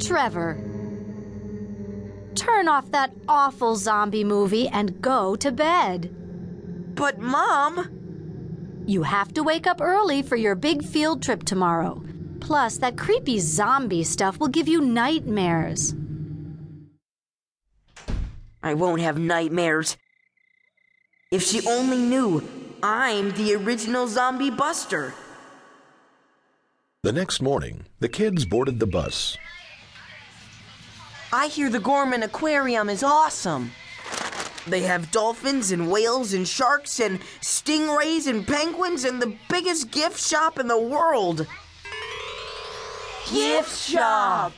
Trevor, turn off that awful zombie movie and go to bed. But, Mom, You have to wake up early for your big field trip tomorrow. Plus, that creepy zombie stuff will give you nightmares. I won't have nightmares. If she only knew I'm the original zombie buster. The next morning, the kids boarded the bus. I hear the Gorman Aquarium is awesome. They have dolphins and whales and sharks and stingrays and penguins and the biggest gift shop in the world. Gift shop!